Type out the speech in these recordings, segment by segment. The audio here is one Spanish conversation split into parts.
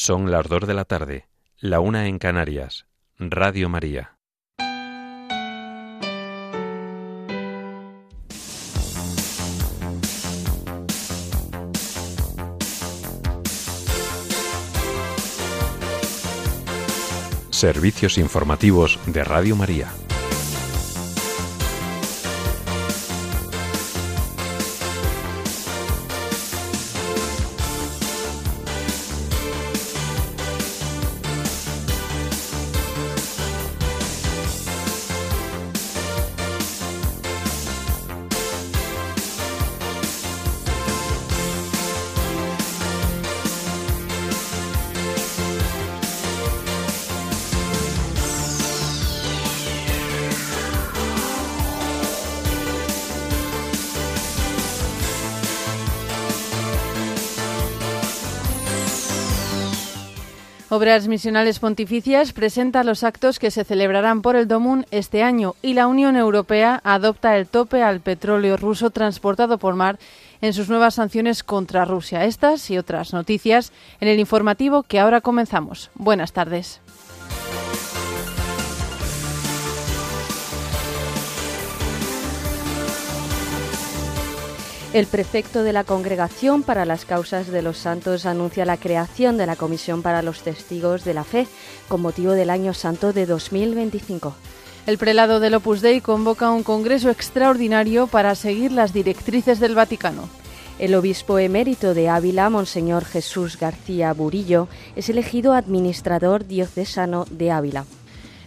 Son las dos de la tarde, la una en Canarias. Radio María. Servicios informativos de Radio María. Obras Misionales Pontificias presenta los actos que se celebrarán por el DOMUN este año y la Unión Europea adopta el tope al petróleo ruso transportado por mar en sus nuevas sanciones contra Rusia. Estas y otras noticias en el informativo que ahora comenzamos. Buenas tardes. El prefecto de la Congregación para las Causas de los Santos anuncia la creación de la Comisión para los Testigos de la Fe con motivo del Año Santo de 2025. El prelado del Opus Dei convoca un congreso extraordinario para seguir las directrices del Vaticano. El obispo emérito de Ávila, Monseñor Jesús García Burillo, es elegido administrador diocesano de Ávila.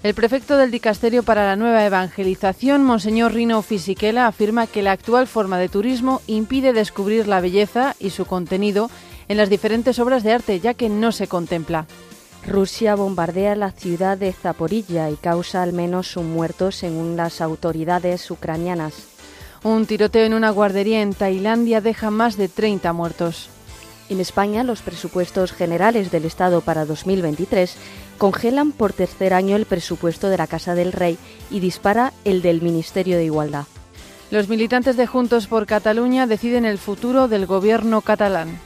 El prefecto del Dicasterio para la Nueva Evangelización, Monseñor Rino Fisichella, afirma que la actual forma de turismo impide descubrir la belleza y su contenido en las diferentes obras de arte, ya que no se contempla. Rusia bombardea la ciudad de Zaporilla y causa al menos un muerto según las autoridades ucranianas. Un tiroteo en una guardería en Tailandia deja más de 30 muertos. En España, los presupuestos generales del Estado para 2023 congelan por tercer año el presupuesto de la Casa del Rey y dispara el del Ministerio de Igualdad. Los militantes de Juntos por Cataluña deciden el futuro del gobierno catalán.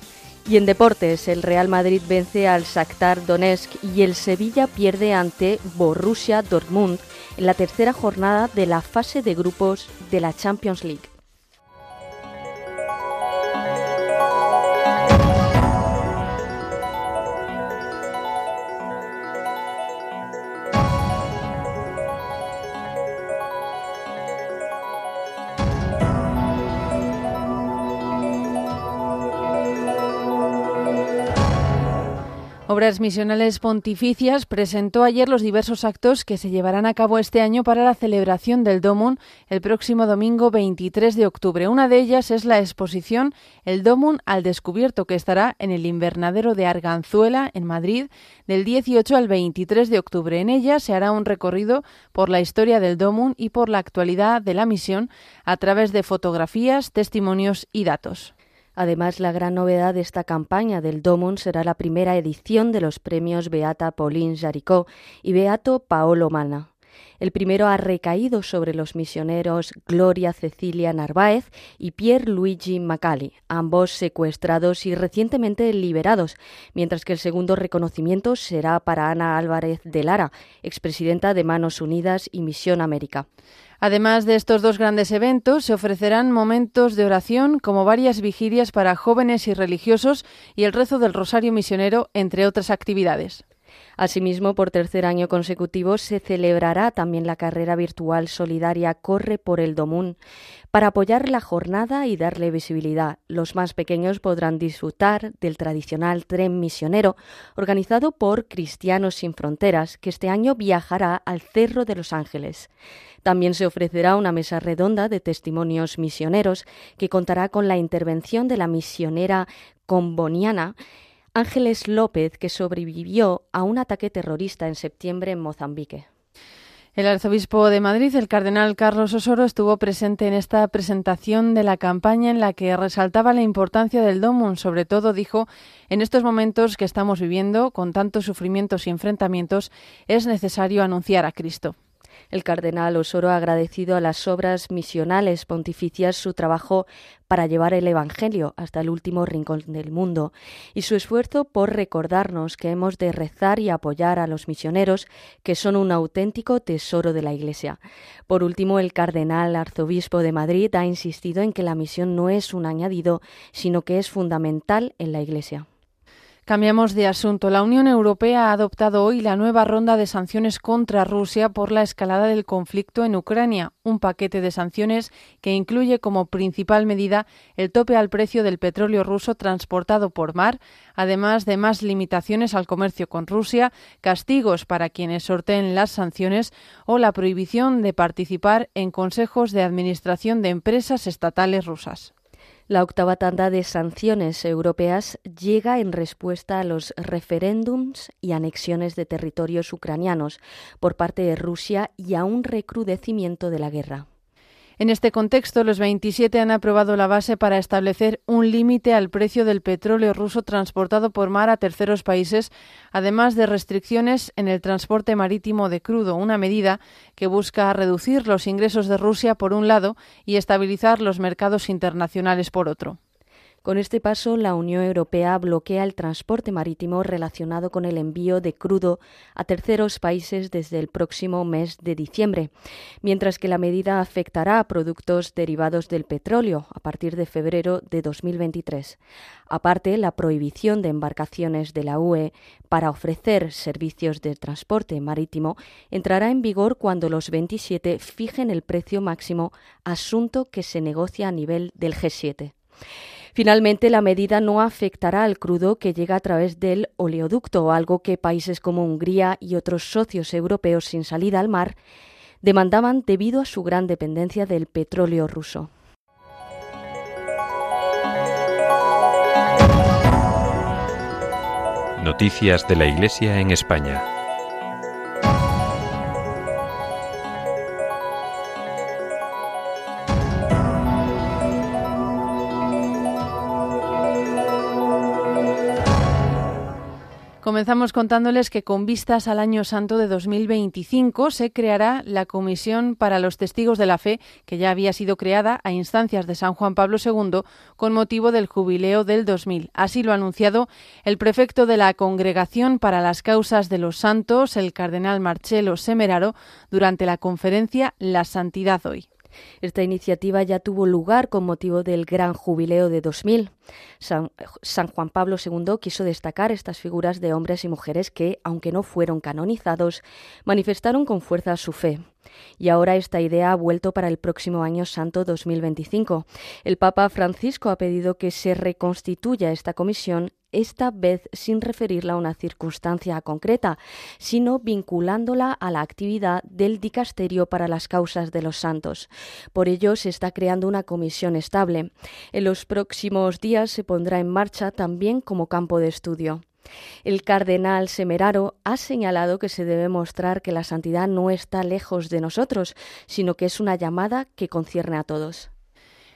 Y en deportes, el Real Madrid vence al Shakhtar Donetsk y el Sevilla pierde ante Borussia Dortmund en la tercera jornada de la fase de grupos de la Champions League. Obras Misionales Pontificias presentó ayer los diversos actos que se llevarán a cabo este año para la celebración del Domun el próximo domingo 23 de octubre. Una de ellas es la exposición El Domun al Descubierto, que estará en el invernadero de Arganzuela, en Madrid, del 18 al 23 de octubre. En ella se hará un recorrido por la historia del Domun y por la actualidad de la misión a través de fotografías, testimonios y datos. Además, la gran novedad de esta campaña del Domun será la primera edición de los premios Beata Pauline Jaricot y Beato Paolo Mana. El primero ha recaído sobre los misioneros Gloria Cecilia Narváez y Pierre Luigi Macali, ambos secuestrados y recientemente liberados, mientras que el segundo reconocimiento será para Ana Álvarez de Lara, expresidenta de Manos Unidas y Misión América. Además de estos dos grandes eventos, se ofrecerán momentos de oración como varias vigilias para jóvenes y religiosos y el rezo del Rosario Misionero, entre otras actividades. Asimismo, por tercer año consecutivo se celebrará también la carrera virtual solidaria Corre por el Domún. Para apoyar la jornada y darle visibilidad, los más pequeños podrán disfrutar del tradicional tren misionero organizado por Cristianos sin Fronteras, que este año viajará al Cerro de los Ángeles. También se ofrecerá una mesa redonda de testimonios misioneros que contará con la intervención de la misionera comboniana Ángeles López, que sobrevivió a un ataque terrorista en septiembre en Mozambique. El arzobispo de Madrid, el cardenal Carlos Osoro, estuvo presente en esta presentación de la campaña en la que resaltaba la importancia del DOMUN. Sobre todo, dijo, en estos momentos que estamos viviendo, con tantos sufrimientos y enfrentamientos, es necesario anunciar a Cristo. El cardenal Osoro ha agradecido a las obras misionales pontificias su trabajo para llevar el Evangelio hasta el último rincón del mundo y su esfuerzo por recordarnos que hemos de rezar y apoyar a los misioneros, que son un auténtico tesoro de la Iglesia. Por último, el cardenal arzobispo de Madrid ha insistido en que la misión no es un añadido, sino que es fundamental en la Iglesia. Cambiamos de asunto. La Unión Europea ha adoptado hoy la nueva ronda de sanciones contra Rusia por la escalada del conflicto en Ucrania, un paquete de sanciones que incluye como principal medida el tope al precio del petróleo ruso transportado por mar, además de más limitaciones al comercio con Rusia, castigos para quienes sorteen las sanciones o la prohibición de participar en consejos de administración de empresas estatales rusas. La octava tanda de sanciones europeas llega en respuesta a los referéndums y anexiones de territorios ucranianos por parte de Rusia y a un recrudecimiento de la guerra. En este contexto, los 27 han aprobado la base para establecer un límite al precio del petróleo ruso transportado por mar a terceros países, además de restricciones en el transporte marítimo de crudo, una medida que busca reducir los ingresos de Rusia por un lado y estabilizar los mercados internacionales por otro. Con este paso, la Unión Europea bloquea el transporte marítimo relacionado con el envío de crudo a terceros países desde el próximo mes de diciembre, mientras que la medida afectará a productos derivados del petróleo a partir de febrero de 2023. Aparte, la prohibición de embarcaciones de la UE para ofrecer servicios de transporte marítimo entrará en vigor cuando los 27 fijen el precio máximo, asunto que se negocia a nivel del G7. Finalmente, la medida no afectará al crudo que llega a través del oleoducto, algo que países como Hungría y otros socios europeos sin salida al mar demandaban debido a su gran dependencia del petróleo ruso. Noticias de la Iglesia en España. Comenzamos contándoles que con vistas al Año Santo de 2025 se creará la Comisión para los Testigos de la Fe, que ya había sido creada a instancias de San Juan Pablo II con motivo del jubileo del 2000. Así lo ha anunciado el prefecto de la Congregación para las Causas de los Santos, el cardenal Marcelo Semeraro, durante la conferencia La Santidad Hoy. Esta iniciativa ya tuvo lugar con motivo del Gran Jubileo de 2000. San, Juan Pablo II quiso destacar estas figuras de hombres y mujeres que, aunque no fueron canonizados, manifestaron con fuerza su fe. Y ahora esta idea ha vuelto para el próximo año santo 2025. El Papa Francisco ha pedido que se reconstituya esta comisión esta vez sin referirla a una circunstancia concreta, sino vinculándola a la actividad del dicasterio para las causas de los santos. Por ello se está creando una comisión estable. En los próximos días se pondrá en marcha también como campo de estudio. El cardenal Semeraro ha señalado que se debe mostrar que la santidad no está lejos de nosotros, sino que es una llamada que concierne a todos.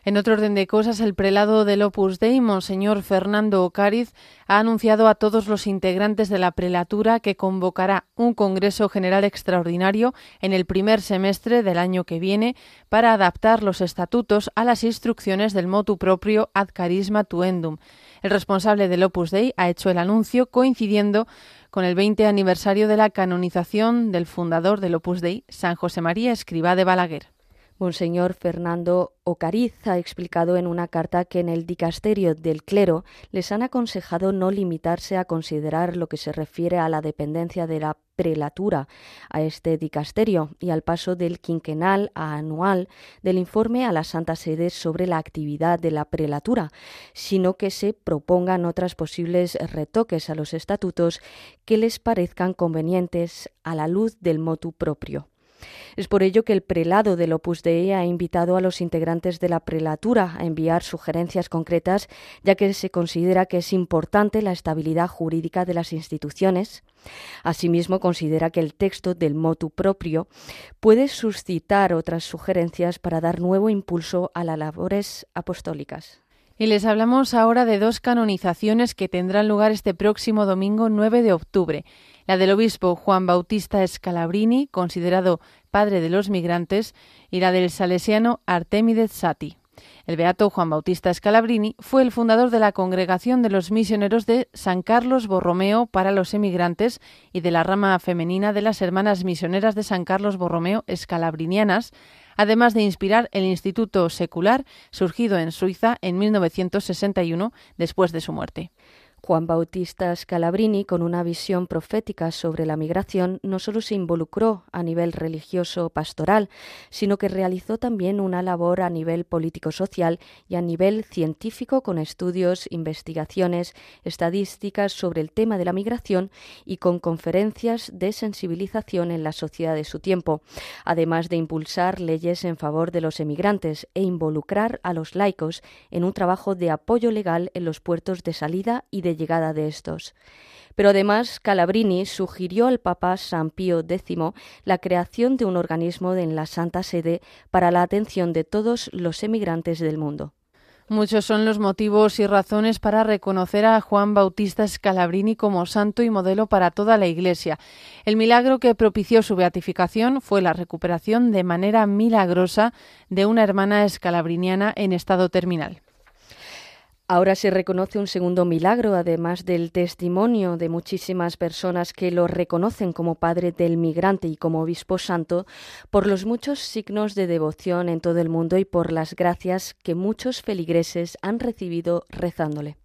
En otro orden de cosas, el prelado del Opus Dei, Monseñor Fernando Ocariz, ha anunciado a todos los integrantes de la prelatura que convocará un Congreso General Extraordinario en el primer semestre del año que viene para adaptar los estatutos a las instrucciones del motu propio ad carisma tuendum. El responsable del Opus Dei ha hecho el anuncio coincidiendo con el 20 aniversario de la canonización del fundador del Opus Dei, San José María Escribá de Balaguer. Monseñor Fernando Ocariz ha explicado en una carta que en el dicasterio del clero les han aconsejado no limitarse a considerar lo que se refiere a la dependencia de la prelatura a este dicasterio y al paso del quinquenal a anual del informe a la Santa Sede sobre la actividad de la prelatura, sino que se propongan otras posibles retoques a los estatutos que les parezcan convenientes a la luz del motu propio. Es por ello que el prelado del Opus Dei ha invitado a los integrantes de la prelatura a enviar sugerencias concretas, ya que se considera que es importante la estabilidad jurídica de las instituciones. Asimismo, considera que el texto del motu propio puede suscitar otras sugerencias para dar nuevo impulso a las labores apostólicas. Y les hablamos ahora de dos canonizaciones que tendrán lugar este próximo domingo 9 de octubre. La del obispo Juan Bautista Scalabrini, considerado padre de los migrantes, y la del salesiano Artemides Sati. El beato Juan Bautista Scalabrini fue el fundador de la Congregación de los Misioneros de San Carlos Borromeo para los emigrantes y de la rama femenina de las Hermanas Misioneras de San Carlos Borromeo Scalabrinianas, además de inspirar el Instituto Secular, surgido en Suiza en 1961 después de su muerte. Juan Bautista Scalabrini, con una visión profética sobre la migración, no solo se involucró a nivel religioso pastoral, sino que realizó también una labor a nivel político-social y a nivel científico con estudios, investigaciones, estadísticas sobre el tema de la migración y con conferencias de sensibilización en la sociedad de su tiempo, además de impulsar leyes en favor de los emigrantes e involucrar a los laicos en un trabajo de apoyo legal en los puertos de salida y de llegada de estos. Pero además, Calabrini sugirió al Papa San Pío X la creación de un organismo en la Santa Sede para la atención de todos los emigrantes del mundo. Muchos son los motivos y razones para reconocer a Juan Bautista Scalabrini como santo y modelo para toda la Iglesia. El milagro que propició su beatificación fue la recuperación de manera milagrosa de una hermana escalabriniana en estado terminal. Ahora se reconoce un segundo milagro, además del testimonio de muchísimas personas que lo reconocen como padre del migrante y como obispo santo, por los muchos signos de devoción en todo el mundo y por las gracias que muchos feligreses han recibido rezándole.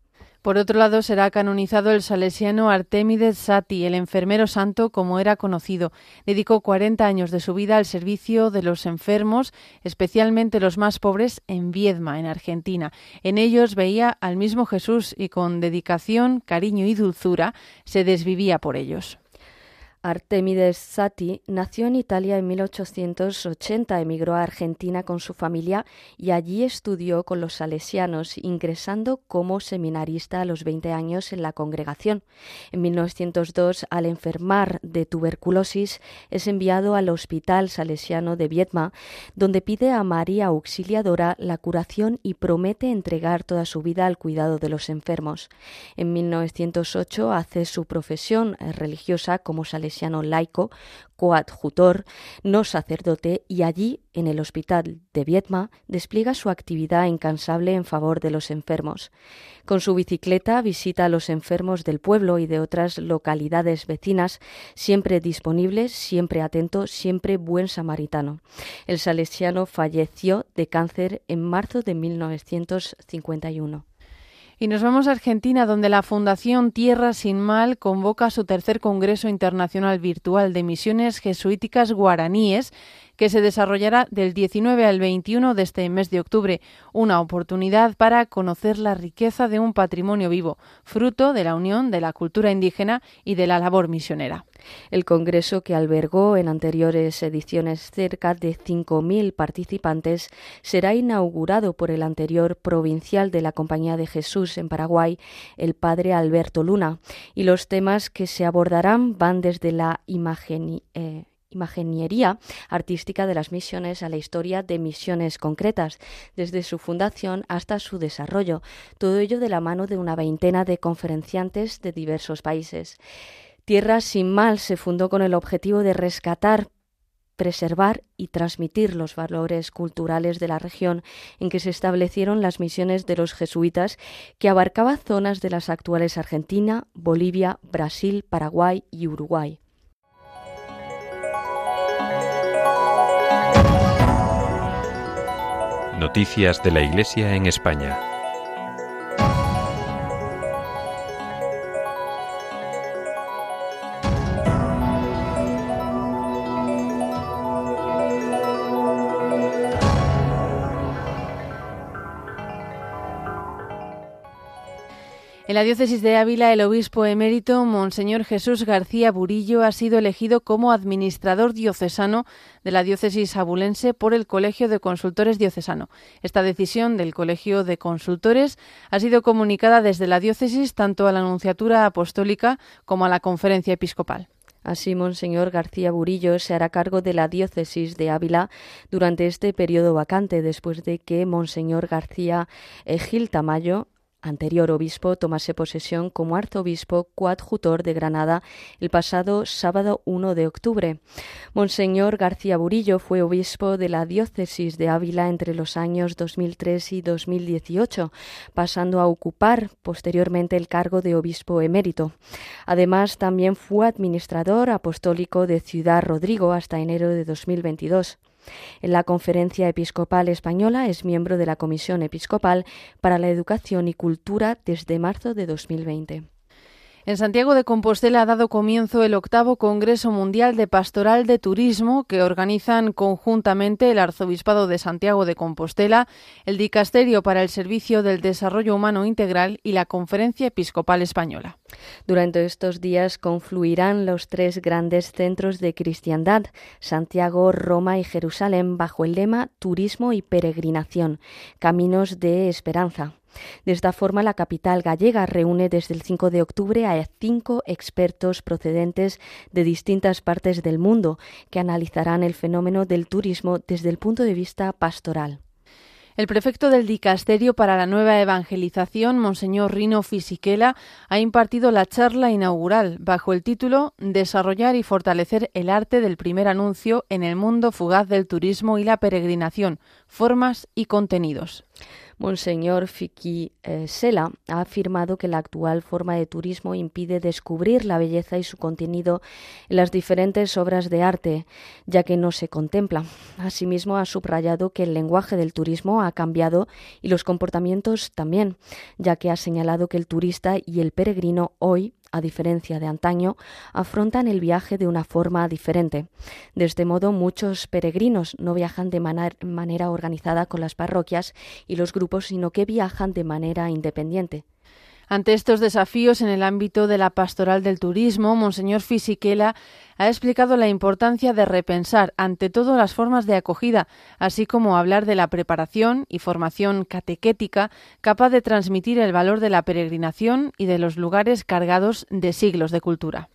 Por otro lado, será canonizado el salesiano Artemides Sati, el enfermero santo como era conocido. Dedicó 40 años de su vida al servicio de los enfermos, especialmente los más pobres, en Viedma, en Argentina. En ellos veía al mismo Jesús y con dedicación, cariño y dulzura se desvivía por ellos. Artemides Sati nació en Italia en 1880, emigró a Argentina con su familia y allí estudió con los salesianos, ingresando como seminarista a los 20 años en la congregación. En 1902, al enfermar de tuberculosis, es enviado al Hospital Salesiano de Viedma, donde pide a María Auxiliadora la curación y promete entregar toda su vida al cuidado de los enfermos. En 1908 hace su profesión religiosa como salesiano laico, coadjutor, no sacerdote, y allí, en el hospital de Viedma, despliega su actividad incansable en favor de los enfermos. Con su bicicleta visita a los enfermos del pueblo y de otras localidades vecinas, siempre disponible, siempre atento, siempre buen samaritano. El salesiano falleció de cáncer en marzo de 1951. Y nos vamos a Argentina, donde la Fundación Tierra Sin Mal convoca su tercer Congreso Internacional Virtual de Misiones Jesuíticas Guaraníes que se desarrollará del 19 al 21 de este mes de octubre, una oportunidad para conocer la riqueza de un patrimonio vivo, fruto de la unión de la cultura indígena y de la labor misionera. El Congreso, que albergó en anteriores ediciones cerca de 5.000 participantes, será inaugurado por el anterior provincial de la Compañía de Jesús en Paraguay, el padre Alberto Luna, y los temas que se abordarán van desde la imagen. Eh, imaginería artística de las misiones a la historia de misiones concretas, desde su fundación hasta su desarrollo, todo ello de la mano de una veintena de conferenciantes de diversos países. Tierra sin mal se fundó con el objetivo de rescatar, preservar y transmitir los valores culturales de la región en que se establecieron las misiones de los jesuitas, que abarcaba zonas de las actuales Argentina, Bolivia, Brasil, Paraguay y Uruguay. Noticias de la Iglesia en España. En la diócesis de Ávila, el obispo emérito, Monseñor Jesús García Burillo, ha sido elegido como administrador diocesano de la diócesis abulense por el Colegio de Consultores Diocesano. Esta decisión del Colegio de Consultores ha sido comunicada desde la diócesis tanto a la Anunciatura Apostólica como a la Conferencia Episcopal. Así, Monseñor García Burillo se hará cargo de la diócesis de Ávila durante este periodo vacante, después de que Monseñor García Gil Tamayo anterior obispo, tomase posesión como arzobispo coadjutor de Granada el pasado sábado 1 de octubre. Monseñor García Burillo fue obispo de la diócesis de Ávila entre los años 2003 y 2018, pasando a ocupar posteriormente el cargo de obispo emérito. Además, también fue administrador apostólico de Ciudad Rodrigo hasta enero de 2022. En la Conferencia Episcopal Española es miembro de la Comisión Episcopal para la Educación y Cultura desde marzo de 2020. En Santiago de Compostela ha dado comienzo el octavo Congreso Mundial de Pastoral de Turismo que organizan conjuntamente el Arzobispado de Santiago de Compostela, el Dicasterio para el Servicio del Desarrollo Humano Integral y la Conferencia Episcopal Española. Durante estos días confluirán los tres grandes centros de cristiandad, Santiago, Roma y Jerusalén, bajo el lema Turismo y Peregrinación, Caminos de Esperanza. De esta forma, la capital gallega reúne desde el 5 de octubre a cinco expertos procedentes de distintas partes del mundo que analizarán el fenómeno del turismo desde el punto de vista pastoral. El prefecto del Dicasterio para la Nueva Evangelización, Monseñor Rino Fisichella, ha impartido la charla inaugural bajo el título Desarrollar y fortalecer el arte del primer anuncio en el mundo fugaz del turismo y la peregrinación, formas y contenidos. Monseñor Fiki eh, Sela ha afirmado que la actual forma de turismo impide descubrir la belleza y su contenido en las diferentes obras de arte, ya que no se contempla. Asimismo, ha subrayado que el lenguaje del turismo ha cambiado y los comportamientos también, ya que ha señalado que el turista y el peregrino hoy a diferencia de antaño, afrontan el viaje de una forma diferente. De este modo, muchos peregrinos no viajan de manera organizada con las parroquias y los grupos, sino que viajan de manera independiente. Ante estos desafíos en el ámbito de la pastoral del turismo, Monseñor Fisichella ha explicado la importancia de repensar ante todo las formas de acogida, así como hablar de la preparación y formación catequética capaz de transmitir el valor de la peregrinación y de los lugares cargados de siglos de cultura.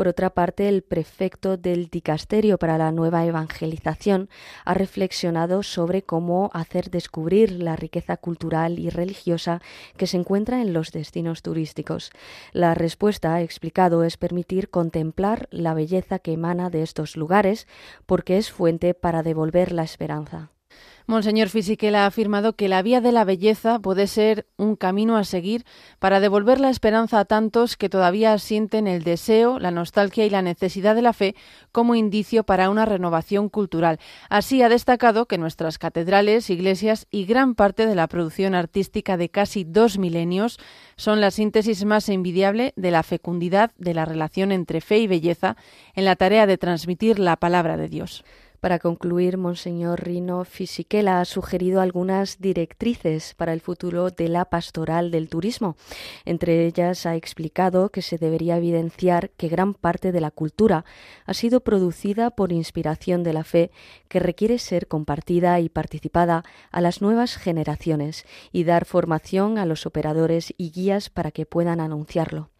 Por otra parte, el prefecto del Dicasterio para la Nueva Evangelización ha reflexionado sobre cómo hacer descubrir la riqueza cultural y religiosa que se encuentra en los destinos turísticos. La respuesta, ha explicado, es permitir contemplar la belleza que emana de estos lugares, porque es fuente para devolver la esperanza. Monseñor Fisichella ha afirmado que la vía de la belleza puede ser un camino a seguir para devolver la esperanza a tantos que todavía sienten el deseo, la nostalgia y la necesidad de la fe como indicio para una renovación cultural. Así ha destacado que nuestras catedrales, iglesias y gran parte de la producción artística de casi dos milenios son la síntesis más envidiable de la fecundidad de la relación entre fe y belleza en la tarea de transmitir la palabra de Dios. Para concluir, Monseñor Rino Fisichella ha sugerido algunas directrices para el futuro de la pastoral del turismo. Entre ellas ha explicado que se debería evidenciar que gran parte de la cultura ha sido producida por inspiración de la fe que requiere ser compartida y participada a las nuevas generaciones y dar formación a los operadores y guías para que puedan anunciarlo.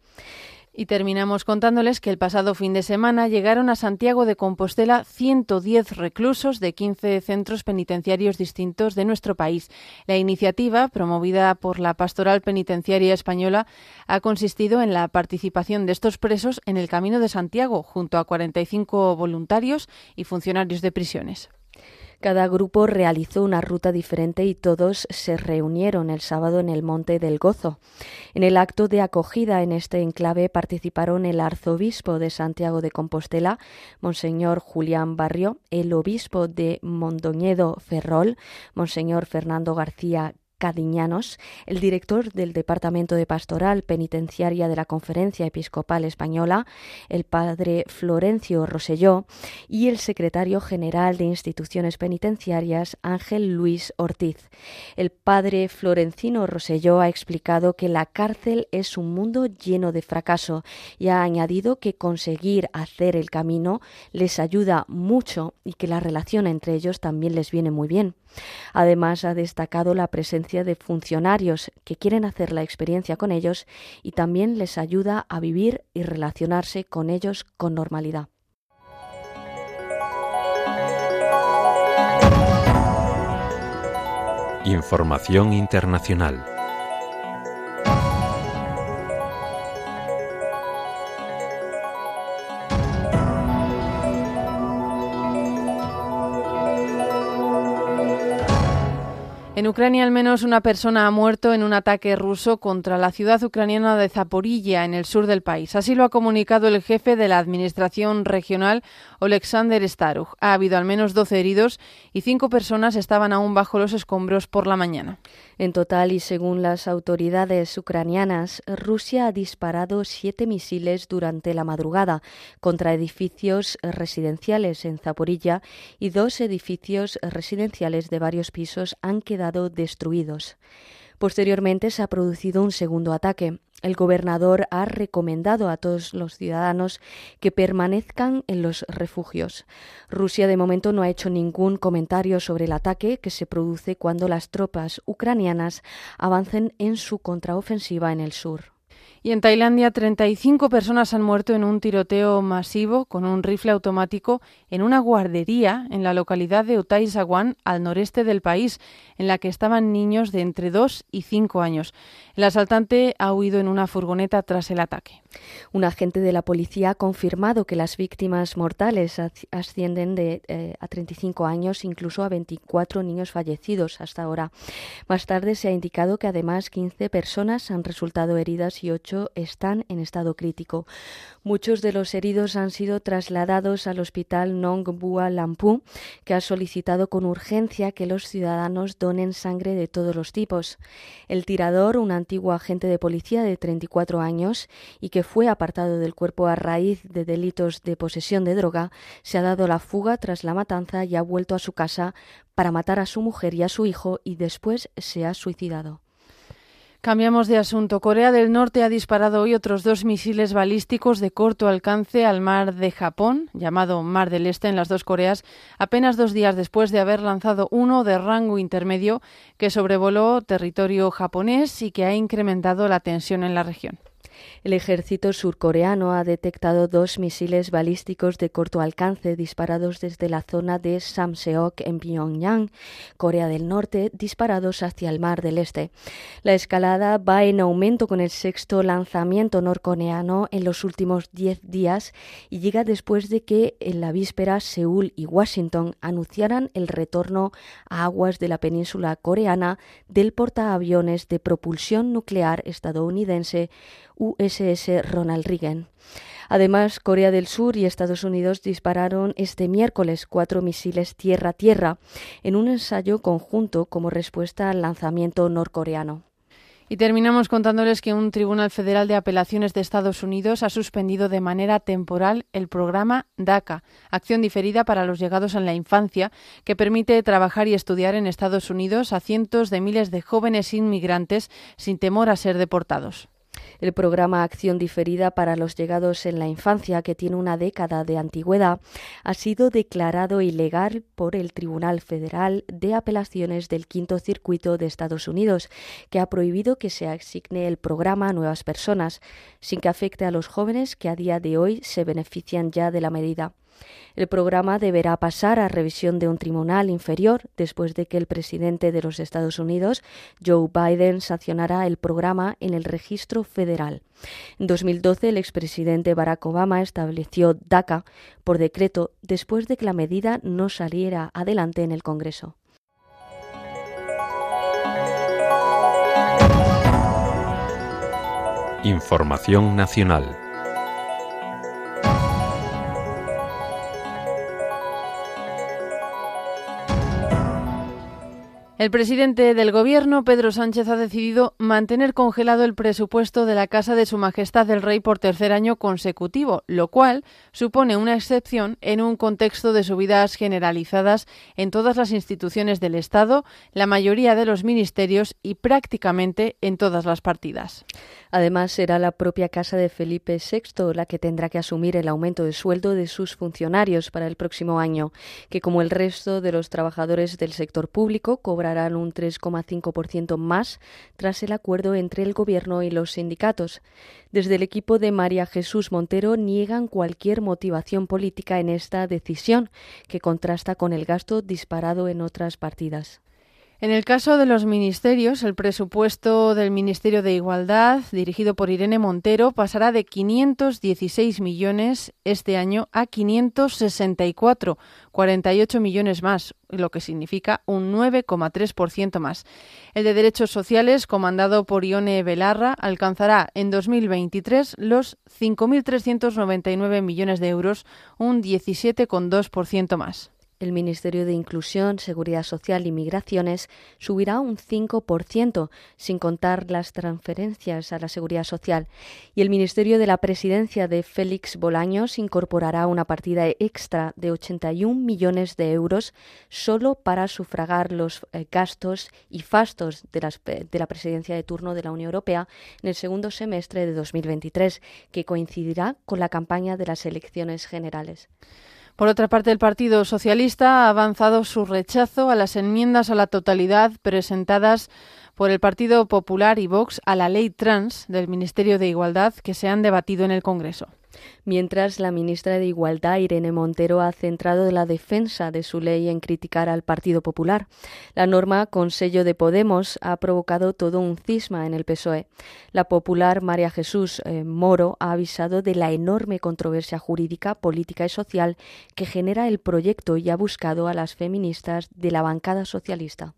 Y terminamos contándoles que el pasado fin de semana llegaron a Santiago de Compostela 110 reclusos de 15 centros penitenciarios distintos de nuestro país. La iniciativa, promovida por la Pastoral Penitenciaria Española, ha consistido en la participación de estos presos en el Camino de Santiago, junto a 45 voluntarios y funcionarios de prisiones. Cada grupo realizó una ruta diferente y todos se reunieron el sábado en el Monte del Gozo. En el acto de acogida en este enclave participaron el arzobispo de Santiago de Compostela, Monseñor Julián Barrio, el obispo de Mondoñedo Ferrol, Monseñor Fernando García Cadiñanos, el director del Departamento de Pastoral Penitenciaria de la Conferencia Episcopal Española, el padre Florencio Roselló, y el secretario general de Instituciones Penitenciarias, Ángel Luis Ortiz. El padre Florencino Roselló ha explicado que la cárcel es un mundo lleno de fracaso y ha añadido que conseguir hacer el camino les ayuda mucho y que la relación entre ellos también les viene muy bien. Además, ha destacado la presencia de funcionarios que quieren hacer la experiencia con ellos y también les ayuda a vivir y relacionarse con ellos con normalidad. Información internacional. En Ucrania al menos una persona ha muerto en un ataque ruso contra la ciudad ucraniana de Zaporilla, en el sur del país. Así lo ha comunicado el jefe de la administración regional, Oleksandr Starug. Ha habido al menos 12 heridos y cinco personas estaban aún bajo los escombros por la mañana. En total, y según las autoridades ucranianas, Rusia ha disparado siete misiles durante la madrugada contra edificios residenciales en Zaporilla y dos edificios residenciales de varios pisos han quedado destruidos. Posteriormente se ha producido un segundo ataque. El gobernador ha recomendado a todos los ciudadanos que permanezcan en los refugios. Rusia de momento no ha hecho ningún comentario sobre el ataque que se produce cuando las tropas ucranianas avancen en su contraofensiva en el sur. Y en Tailandia, 35 personas han muerto en un tiroteo masivo con un rifle automático en una guardería en la localidad de Utai Sawan, al noreste del país, en la que estaban niños de entre 2 y 5 años. El asaltante ha huido en una furgoneta tras el ataque. Un agente de la policía ha confirmado que las víctimas mortales ascienden de, eh, a 35 años, incluso a 24 niños fallecidos hasta ahora. Más tarde se ha indicado que además 15 personas han resultado heridas y 8 están en estado crítico. Muchos de los heridos han sido trasladados al hospital Nong Bua Lampu, que ha solicitado con urgencia que los ciudadanos donen sangre de todos los tipos. El tirador, un antiguo agente de policía de 34 años y que fue apartado del cuerpo a raíz de delitos de posesión de droga, se ha dado la fuga tras la matanza y ha vuelto a su casa para matar a su mujer y a su hijo y después se ha suicidado. Cambiamos de asunto. Corea del Norte ha disparado hoy otros dos misiles balísticos de corto alcance al mar de Japón, llamado Mar del Este en las dos Coreas, apenas dos días después de haber lanzado uno de rango intermedio que sobrevoló territorio japonés y que ha incrementado la tensión en la región. El ejército surcoreano ha detectado dos misiles balísticos de corto alcance disparados desde la zona de Samseok en Pyongyang, Corea del Norte, disparados hacia el Mar del Este. La escalada va en aumento con el sexto lanzamiento norcoreano en los últimos diez días y llega después de que en la víspera Seúl y Washington anunciaran el retorno a aguas de la península coreana del portaaviones de propulsión nuclear estadounidense USS Ronald Reagan. Además, Corea del Sur y Estados Unidos dispararon este miércoles cuatro misiles tierra-tierra en un ensayo conjunto como respuesta al lanzamiento norcoreano. Y terminamos contándoles que un Tribunal Federal de Apelaciones de Estados Unidos ha suspendido de manera temporal el programa DACA, Acción Diferida para los Llegados en la Infancia, que permite trabajar y estudiar en Estados Unidos a cientos de miles de jóvenes inmigrantes sin temor a ser deportados. El programa Acción Diferida para los Llegados en la Infancia, que tiene una década de antigüedad, ha sido declarado ilegal por el Tribunal Federal de Apelaciones del Quinto Circuito de Estados Unidos, que ha prohibido que se asigne el programa a nuevas personas, sin que afecte a los jóvenes que a día de hoy se benefician ya de la medida. El programa deberá pasar a revisión de un tribunal inferior después de que el presidente de los Estados Unidos, Joe Biden, sancionara el programa en el registro federal. En 2012, el expresidente Barack Obama estableció DACA por decreto después de que la medida no saliera adelante en el Congreso. Información nacional. El presidente del Gobierno, Pedro Sánchez, ha decidido mantener congelado el presupuesto de la Casa de Su Majestad el Rey por tercer año consecutivo, lo cual supone una excepción en un contexto de subidas generalizadas en todas las instituciones del Estado, la mayoría de los ministerios y prácticamente en todas las partidas. Además, será la propia casa de Felipe VI la que tendrá que asumir el aumento de sueldo de sus funcionarios para el próximo año, que como el resto de los trabajadores del sector público un 3,5% más tras el acuerdo entre el Gobierno y los sindicatos. Desde el equipo de María Jesús Montero niegan cualquier motivación política en esta decisión, que contrasta con el gasto disparado en otras partidas. En el caso de los ministerios, el presupuesto del Ministerio de Igualdad, dirigido por Irene Montero, pasará de 516 millones este año a 564, 48 millones más, lo que significa un 9,3% más. El de Derechos Sociales, comandado por Ione Belarra, alcanzará en 2023 los 5.399 millones de euros, un 17,2% más el Ministerio de Inclusión, Seguridad Social y Migraciones subirá un 5%, sin contar las transferencias a la Seguridad Social. Y el Ministerio de la Presidencia de Félix Bolaños incorporará una partida extra de 81 millones de euros solo para sufragar los eh, gastos y fastos de, de la presidencia de turno de la Unión Europea en el segundo semestre de 2023, que coincidirá con la campaña de las elecciones generales. Por otra parte, el Partido Socialista ha avanzado su rechazo a las enmiendas a la totalidad presentadas por el Partido Popular y Vox a la ley trans del Ministerio de Igualdad que se han debatido en el Congreso mientras la ministra de Igualdad, Irene Montero, ha centrado la defensa de su ley en criticar al Partido Popular. La norma, con sello de Podemos, ha provocado todo un cisma en el PSOE. La popular María Jesús eh, Moro ha avisado de la enorme controversia jurídica, política y social que genera el proyecto y ha buscado a las feministas de la bancada socialista.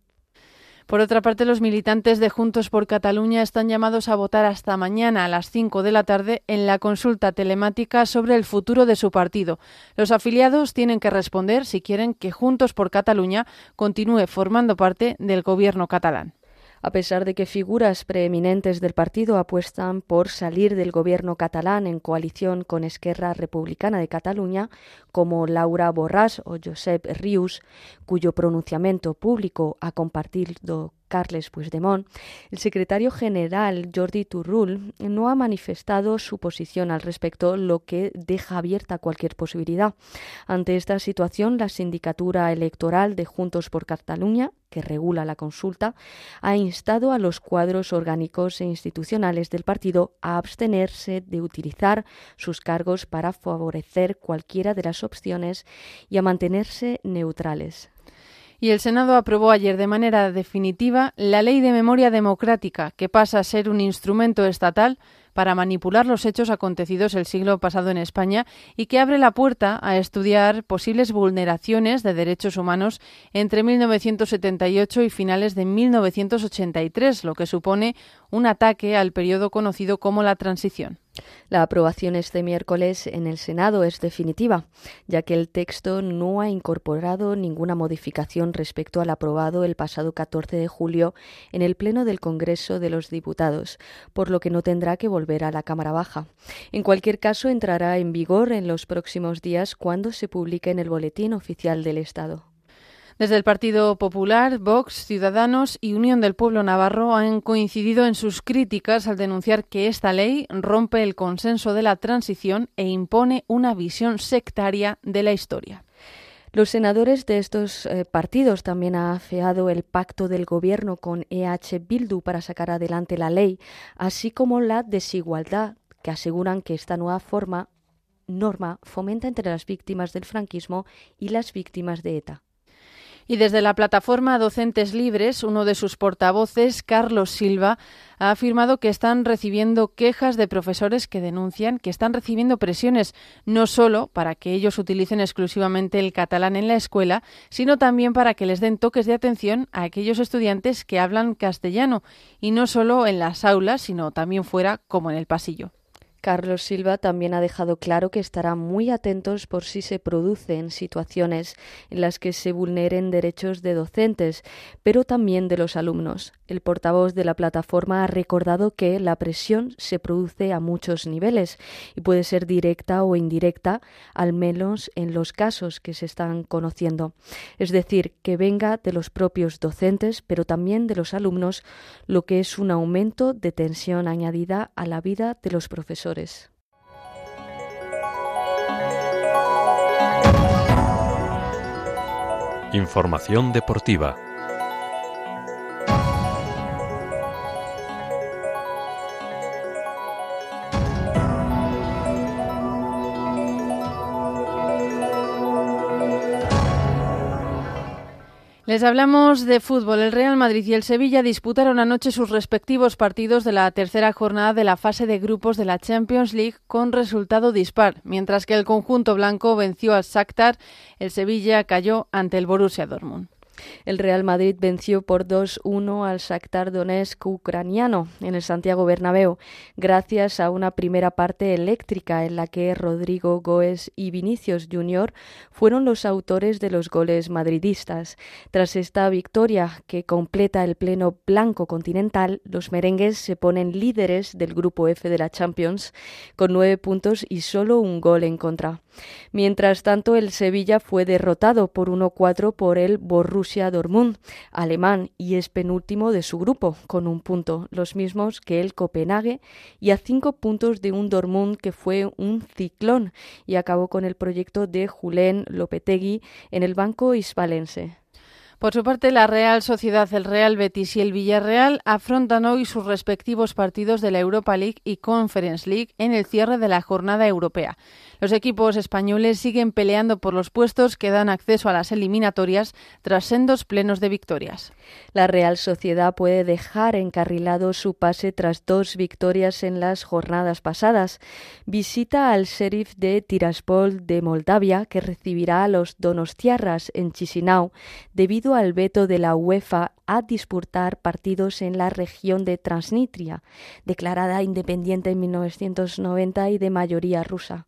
Por otra parte, los militantes de Juntos por Cataluña están llamados a votar hasta mañana a las 5 de la tarde en la consulta telemática sobre el futuro de su partido. Los afiliados tienen que responder si quieren que Juntos por Cataluña continúe formando parte del gobierno catalán a pesar de que figuras preeminentes del partido apuestan por salir del gobierno catalán en coalición con Esquerra Republicana de Cataluña, como Laura Borràs o Josep Rius, cuyo pronunciamiento público ha compartido Carles Puigdemont, el secretario general Jordi Turrul no ha manifestado su posición al respecto, lo que deja abierta cualquier posibilidad. Ante esta situación, la sindicatura electoral de Juntos por Cataluña que regula la consulta, ha instado a los cuadros orgánicos e institucionales del partido a abstenerse de utilizar sus cargos para favorecer cualquiera de las opciones y a mantenerse neutrales. Y el Senado aprobó ayer de manera definitiva la Ley de Memoria Democrática, que pasa a ser un instrumento estatal para manipular los hechos acontecidos el siglo pasado en España y que abre la puerta a estudiar posibles vulneraciones de derechos humanos entre 1978 y finales de 1983, lo que supone un ataque al periodo conocido como la transición. La aprobación este miércoles en el Senado es definitiva, ya que el texto no ha incorporado ninguna modificación respecto al aprobado el pasado 14 de julio en el Pleno del Congreso de los Diputados, por lo que no tendrá que volver a la Cámara Baja. En cualquier caso, entrará en vigor en los próximos días cuando se publique en el Boletín Oficial del Estado. Desde el Partido Popular, Vox, Ciudadanos y Unión del Pueblo Navarro han coincidido en sus críticas al denunciar que esta ley rompe el consenso de la transición e impone una visión sectaria de la historia. Los senadores de estos eh, partidos también han afeado el pacto del gobierno con EH Bildu para sacar adelante la ley, así como la desigualdad que aseguran que esta nueva forma norma fomenta entre las víctimas del franquismo y las víctimas de ETA. Y desde la plataforma Docentes Libres, uno de sus portavoces, Carlos Silva, ha afirmado que están recibiendo quejas de profesores que denuncian que están recibiendo presiones no solo para que ellos utilicen exclusivamente el catalán en la escuela, sino también para que les den toques de atención a aquellos estudiantes que hablan castellano, y no solo en las aulas, sino también fuera, como en el pasillo. Carlos Silva también ha dejado claro que estará muy atentos por si se producen situaciones en las que se vulneren derechos de docentes, pero también de los alumnos. El portavoz de la plataforma ha recordado que la presión se produce a muchos niveles y puede ser directa o indirecta, al menos en los casos que se están conociendo. Es decir, que venga de los propios docentes, pero también de los alumnos, lo que es un aumento de tensión añadida a la vida de los profesores. Información deportiva. Les hablamos de fútbol. El Real Madrid y el Sevilla disputaron anoche sus respectivos partidos de la tercera jornada de la fase de grupos de la Champions League con resultado dispar. Mientras que el conjunto blanco venció al Shakhtar, el Sevilla cayó ante el Borussia Dortmund. El Real Madrid venció por 2-1 al Shakhtar Donetsk ucraniano en el Santiago Bernabéu, gracias a una primera parte eléctrica en la que Rodrigo Goes y Vinicius Junior fueron los autores de los goles madridistas. Tras esta victoria que completa el pleno blanco continental, los merengues se ponen líderes del grupo F de la Champions con nueve puntos y solo un gol en contra. Mientras tanto, el Sevilla fue derrotado por 1-4 por el Borussia Dortmund, alemán, y es penúltimo de su grupo, con un punto, los mismos que el Copenhague, y a cinco puntos de un Dortmund que fue un ciclón y acabó con el proyecto de Julen Lopetegui en el banco hispalense. Por su parte, la Real Sociedad, el Real Betis y el Villarreal afrontan hoy sus respectivos partidos de la Europa League y Conference League en el cierre de la jornada europea. Los equipos españoles siguen peleando por los puestos que dan acceso a las eliminatorias tras sendos plenos de victorias. La Real Sociedad puede dejar encarrilado su pase tras dos victorias en las jornadas pasadas. Visita al Sheriff de Tiraspol de Moldavia, que recibirá a los Donostiarras en Chisinau debido al veto de la UEFA a disputar partidos en la región de Transnistria, declarada independiente en 1990 y de mayoría rusa.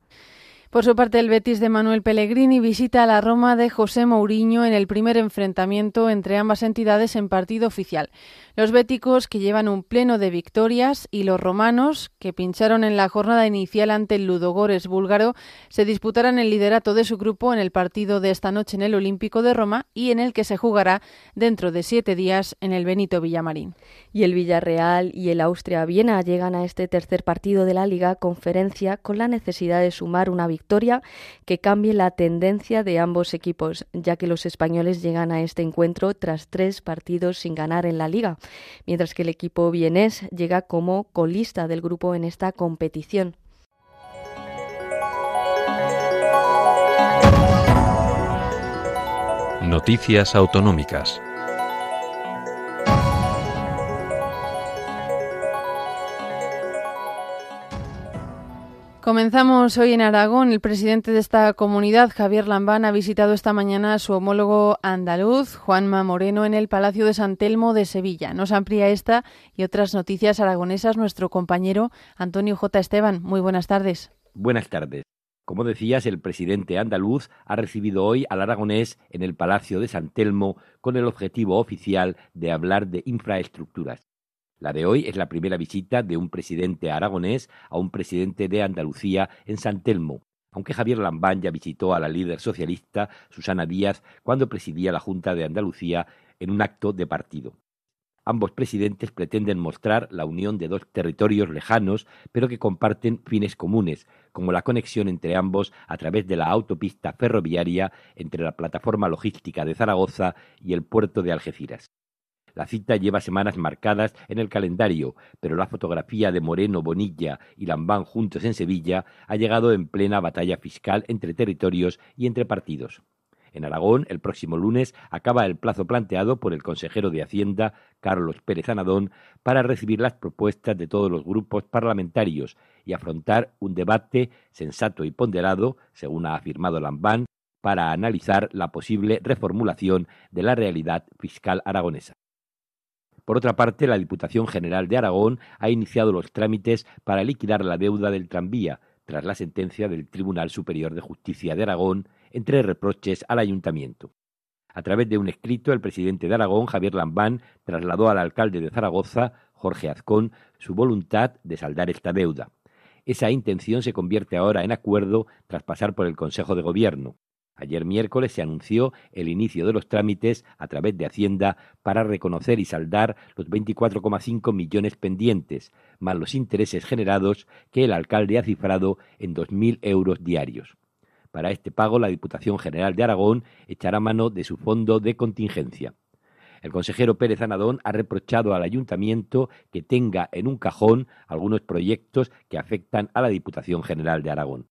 Por su parte, el Betis de Manuel Pellegrini visita a la Roma de José Mourinho en el primer enfrentamiento entre ambas entidades en partido oficial. Los béticos, que llevan un pleno de victorias, y los romanos, que pincharon en la jornada inicial ante el Ludogores búlgaro, se disputarán el liderato de su grupo en el partido de esta noche en el Olímpico de Roma y en el que se jugará dentro de siete días en el Benito Villamarín. Y el Villarreal y el Austria Viena llegan a este tercer partido de la Liga Conferencia con la necesidad de sumar una victoria victoria que cambie la tendencia de ambos equipos, ya que los españoles llegan a este encuentro tras tres partidos sin ganar en la liga, mientras que el equipo vienés llega como colista del grupo en esta competición. Noticias autonómicas. Comenzamos hoy en Aragón. El presidente de esta comunidad, Javier Lambán, ha visitado esta mañana a su homólogo andaluz, Juanma Moreno, en el Palacio de San Telmo de Sevilla. Nos amplía esta y otras noticias aragonesas nuestro compañero Antonio J. Esteban. Muy buenas tardes. Buenas tardes. Como decías, el presidente andaluz ha recibido hoy al aragonés en el Palacio de San Telmo con el objetivo oficial de hablar de infraestructuras. La de hoy es la primera visita de un presidente aragonés a un presidente de Andalucía en San Telmo, aunque Javier Lambán ya visitó a la líder socialista Susana Díaz cuando presidía la Junta de Andalucía en un acto de partido. Ambos presidentes pretenden mostrar la unión de dos territorios lejanos, pero que comparten fines comunes, como la conexión entre ambos a través de la autopista ferroviaria entre la plataforma logística de Zaragoza y el puerto de Algeciras. La cita lleva semanas marcadas en el calendario, pero la fotografía de Moreno, Bonilla y Lambán juntos en Sevilla ha llegado en plena batalla fiscal entre territorios y entre partidos. En Aragón, el próximo lunes, acaba el plazo planteado por el consejero de Hacienda, Carlos Pérez Anadón, para recibir las propuestas de todos los grupos parlamentarios y afrontar un debate sensato y ponderado, según ha afirmado Lambán, para analizar la posible reformulación de la realidad fiscal aragonesa. Por otra parte, la Diputación General de Aragón ha iniciado los trámites para liquidar la deuda del tranvía, tras la sentencia del Tribunal Superior de Justicia de Aragón, entre reproches al ayuntamiento. A través de un escrito, el presidente de Aragón, Javier Lambán, trasladó al alcalde de Zaragoza, Jorge Azcón, su voluntad de saldar esta deuda. Esa intención se convierte ahora en acuerdo tras pasar por el Consejo de Gobierno. Ayer miércoles se anunció el inicio de los trámites a través de Hacienda para reconocer y saldar los 24,5 millones pendientes, más los intereses generados que el alcalde ha cifrado en 2.000 euros diarios. Para este pago, la Diputación General de Aragón echará mano de su fondo de contingencia. El consejero Pérez Anadón ha reprochado al ayuntamiento que tenga en un cajón algunos proyectos que afectan a la Diputación General de Aragón.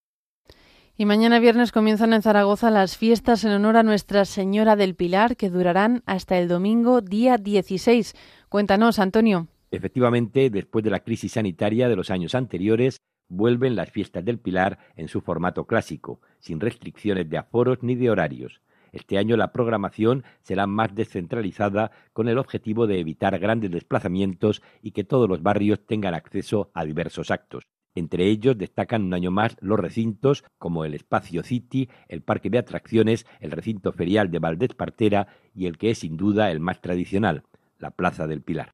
Y mañana viernes comienzan en Zaragoza las fiestas en honor a Nuestra Señora del Pilar, que durarán hasta el domingo día 16. Cuéntanos, Antonio. Efectivamente, después de la crisis sanitaria de los años anteriores, vuelven las fiestas del Pilar en su formato clásico, sin restricciones de aforos ni de horarios. Este año la programación será más descentralizada con el objetivo de evitar grandes desplazamientos y que todos los barrios tengan acceso a diversos actos. Entre ellos destacan un año más los recintos como el Espacio City, el Parque de Atracciones, el recinto ferial de Valdés Partera y el que es sin duda el más tradicional, la Plaza del Pilar.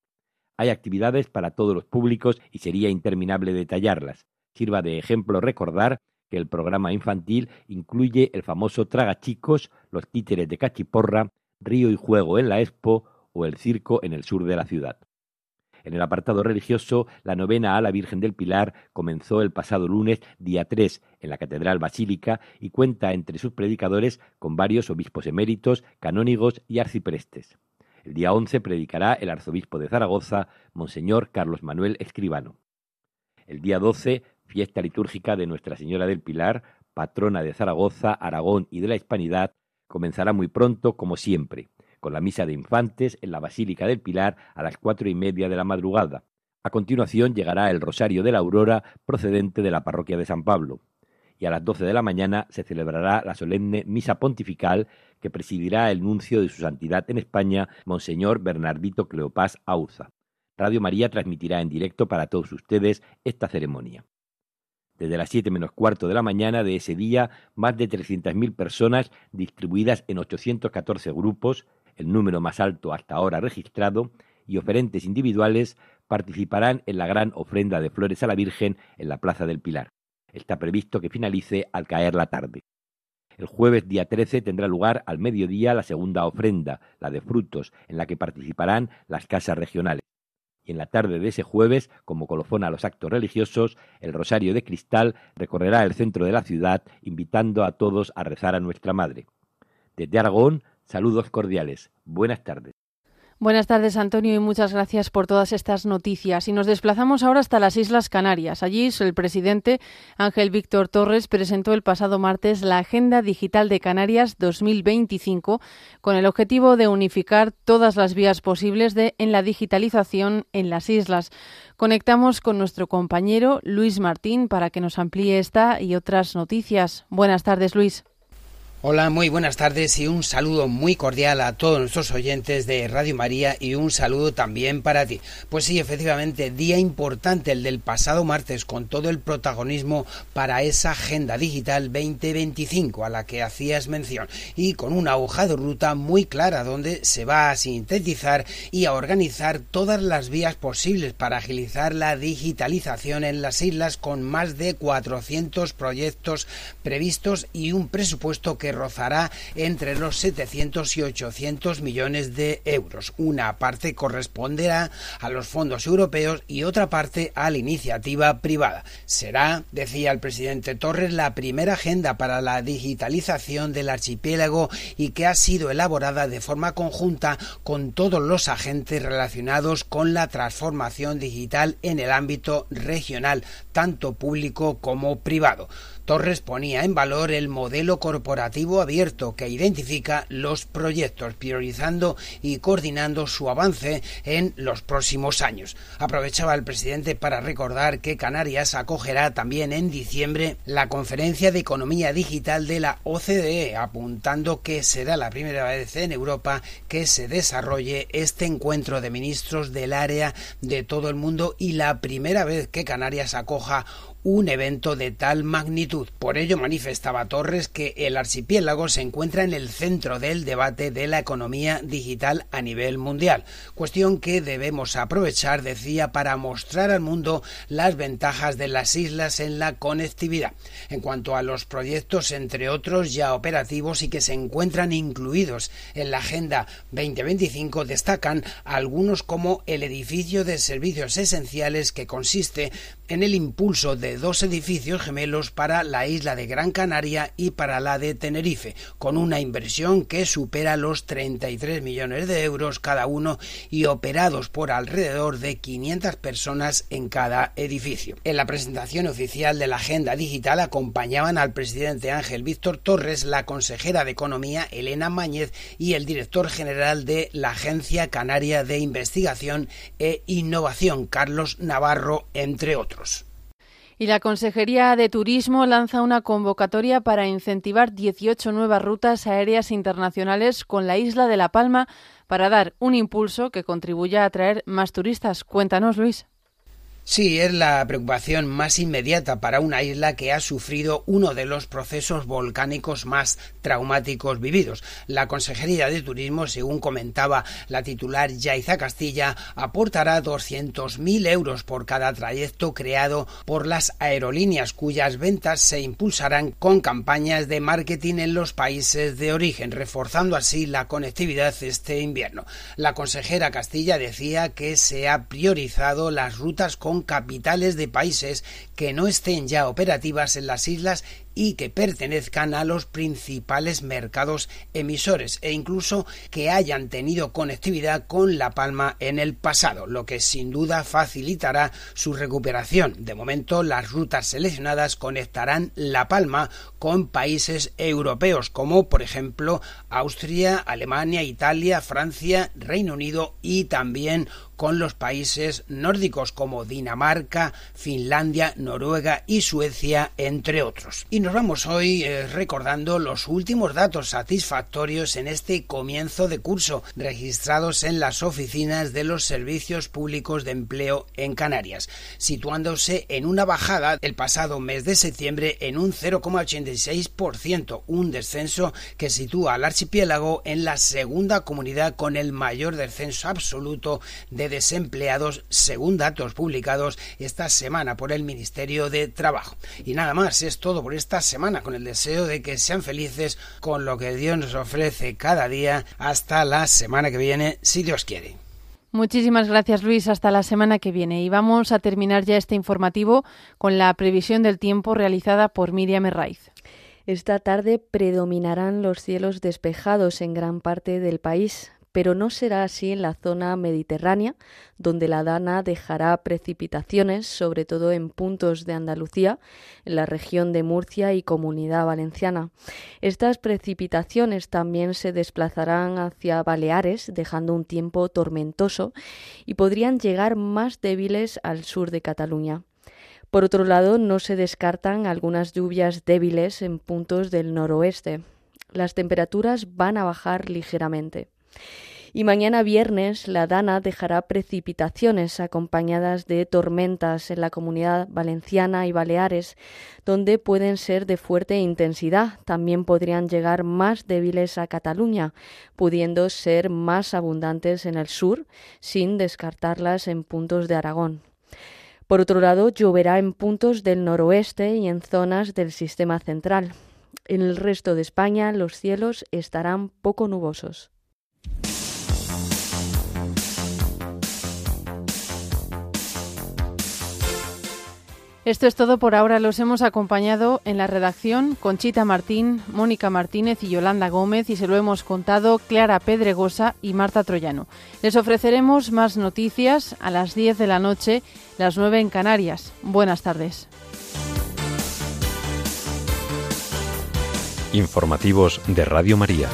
Hay actividades para todos los públicos y sería interminable detallarlas. Sirva de ejemplo recordar que el programa infantil incluye el famoso Traga Chicos, los títeres de Cachiporra, Río y Juego en la Expo o el circo en el sur de la ciudad. En el apartado religioso, la novena a la Virgen del Pilar comenzó el pasado lunes, día 3, en la Catedral Basílica y cuenta entre sus predicadores con varios obispos eméritos, canónigos y arciprestes. El día 11 predicará el arzobispo de Zaragoza, Monseñor Carlos Manuel Escribano. El día 12, fiesta litúrgica de Nuestra Señora del Pilar, patrona de Zaragoza, Aragón y de la Hispanidad, comenzará muy pronto, como siempre con la misa de infantes en la Basílica del Pilar a las cuatro y media de la madrugada. A continuación llegará el Rosario de la Aurora procedente de la parroquia de San Pablo. Y a las doce de la mañana se celebrará la solemne misa pontifical que presidirá el nuncio de su santidad en España, Monseñor Bernardito Cleopás Auza. Radio María transmitirá en directo para todos ustedes esta ceremonia. Desde las siete menos cuarto de la mañana de ese día, más de 300.000 personas distribuidas en 814 grupos el número más alto hasta ahora registrado, y oferentes individuales participarán en la gran ofrenda de flores a la Virgen en la Plaza del Pilar. Está previsto que finalice al caer la tarde. El jueves día 13 tendrá lugar al mediodía la segunda ofrenda, la de frutos, en la que participarán las casas regionales. Y en la tarde de ese jueves, como colofón a los actos religiosos, el Rosario de Cristal recorrerá el centro de la ciudad, invitando a todos a rezar a nuestra Madre. Desde Aragón, Saludos cordiales. Buenas tardes. Buenas tardes, Antonio, y muchas gracias por todas estas noticias. Y nos desplazamos ahora hasta las Islas Canarias. Allí el presidente Ángel Víctor Torres presentó el pasado martes la Agenda Digital de Canarias 2025 con el objetivo de unificar todas las vías posibles de en la digitalización en las islas. Conectamos con nuestro compañero Luis Martín para que nos amplíe esta y otras noticias. Buenas tardes, Luis. Hola, muy buenas tardes y un saludo muy cordial a todos nuestros oyentes de Radio María y un saludo también para ti. Pues sí, efectivamente, día importante el del pasado martes con todo el protagonismo para esa Agenda Digital 2025 a la que hacías mención y con una hoja de ruta muy clara donde se va a sintetizar y a organizar todas las vías posibles para agilizar la digitalización en las islas con más de 400 proyectos previstos y un presupuesto que rozará entre los 700 y 800 millones de euros. Una parte corresponderá a los fondos europeos y otra parte a la iniciativa privada. Será, decía el presidente Torres, la primera agenda para la digitalización del archipiélago y que ha sido elaborada de forma conjunta con todos los agentes relacionados con la transformación digital en el ámbito regional, tanto público como privado. Torres ponía en valor el modelo corporativo abierto que identifica los proyectos, priorizando y coordinando su avance en los próximos años. Aprovechaba el presidente para recordar que Canarias acogerá también en diciembre la conferencia de economía digital de la OCDE, apuntando que será la primera vez en Europa que se desarrolle este encuentro de ministros del área de todo el mundo y la primera vez que Canarias acoja un evento de tal magnitud. Por ello manifestaba Torres que el archipiélago se encuentra en el centro del debate de la economía digital a nivel mundial, cuestión que debemos aprovechar, decía, para mostrar al mundo las ventajas de las islas en la conectividad. En cuanto a los proyectos, entre otros ya operativos y que se encuentran incluidos en la Agenda 2025, destacan algunos como el edificio de servicios esenciales que consiste en el impulso de dos edificios gemelos para la isla de Gran Canaria y para la de Tenerife, con una inversión que supera los 33 millones de euros cada uno y operados por alrededor de 500 personas en cada edificio. En la presentación oficial de la agenda digital acompañaban al presidente Ángel Víctor Torres, la consejera de Economía Elena Mañez y el director general de la Agencia Canaria de Investigación e Innovación, Carlos Navarro, entre otros. Y la Consejería de Turismo lanza una convocatoria para incentivar 18 nuevas rutas aéreas internacionales con la isla de La Palma para dar un impulso que contribuya a atraer más turistas. Cuéntanos, Luis. Sí, es la preocupación más inmediata para una isla que ha sufrido uno de los procesos volcánicos más traumáticos vividos. La Consejería de Turismo, según comentaba la titular Yaiza Castilla, aportará 200.000 euros por cada trayecto creado por las aerolíneas cuyas ventas se impulsarán con campañas de marketing en los países de origen, reforzando así la conectividad este invierno. La consejera Castilla decía que se ha priorizado las rutas con capitales de países que no estén ya operativas en las islas y que pertenezcan a los principales mercados emisores e incluso que hayan tenido conectividad con La Palma en el pasado, lo que sin duda facilitará su recuperación. De momento, las rutas seleccionadas conectarán La Palma con países europeos como por ejemplo Austria, Alemania, Italia, Francia, Reino Unido y también con los países nórdicos como Dinamarca, Finlandia, Noruega y Suecia, entre otros. Nos vamos hoy eh, recordando los últimos datos satisfactorios en este comienzo de curso registrados en las oficinas de los servicios públicos de empleo en Canarias, situándose en una bajada el pasado mes de septiembre en un 0,86%, un descenso que sitúa al archipiélago en la segunda comunidad con el mayor descenso absoluto de desempleados según datos publicados esta semana por el Ministerio de Trabajo. Y nada más, es todo por esta semana con el deseo de que sean felices con lo que Dios nos ofrece cada día hasta la semana que viene, si Dios quiere. Muchísimas gracias Luis, hasta la semana que viene. Y vamos a terminar ya este informativo con la previsión del tiempo realizada por Miriam Herraiz. Esta tarde predominarán los cielos despejados en gran parte del país pero no será así en la zona mediterránea, donde la Dana dejará precipitaciones, sobre todo en puntos de Andalucía, en la región de Murcia y Comunidad Valenciana. Estas precipitaciones también se desplazarán hacia Baleares, dejando un tiempo tormentoso, y podrían llegar más débiles al sur de Cataluña. Por otro lado, no se descartan algunas lluvias débiles en puntos del noroeste. Las temperaturas van a bajar ligeramente. Y mañana viernes la Dana dejará precipitaciones acompañadas de tormentas en la comunidad valenciana y Baleares, donde pueden ser de fuerte intensidad. También podrían llegar más débiles a Cataluña, pudiendo ser más abundantes en el sur, sin descartarlas en puntos de Aragón. Por otro lado, lloverá en puntos del noroeste y en zonas del sistema central. En el resto de España los cielos estarán poco nubosos. Esto es todo por ahora. Los hemos acompañado en la redacción Conchita Martín, Mónica Martínez y Yolanda Gómez y se lo hemos contado Clara Pedregosa y Marta Troyano. Les ofreceremos más noticias a las 10 de la noche, las 9 en Canarias. Buenas tardes. Informativos de Radio María.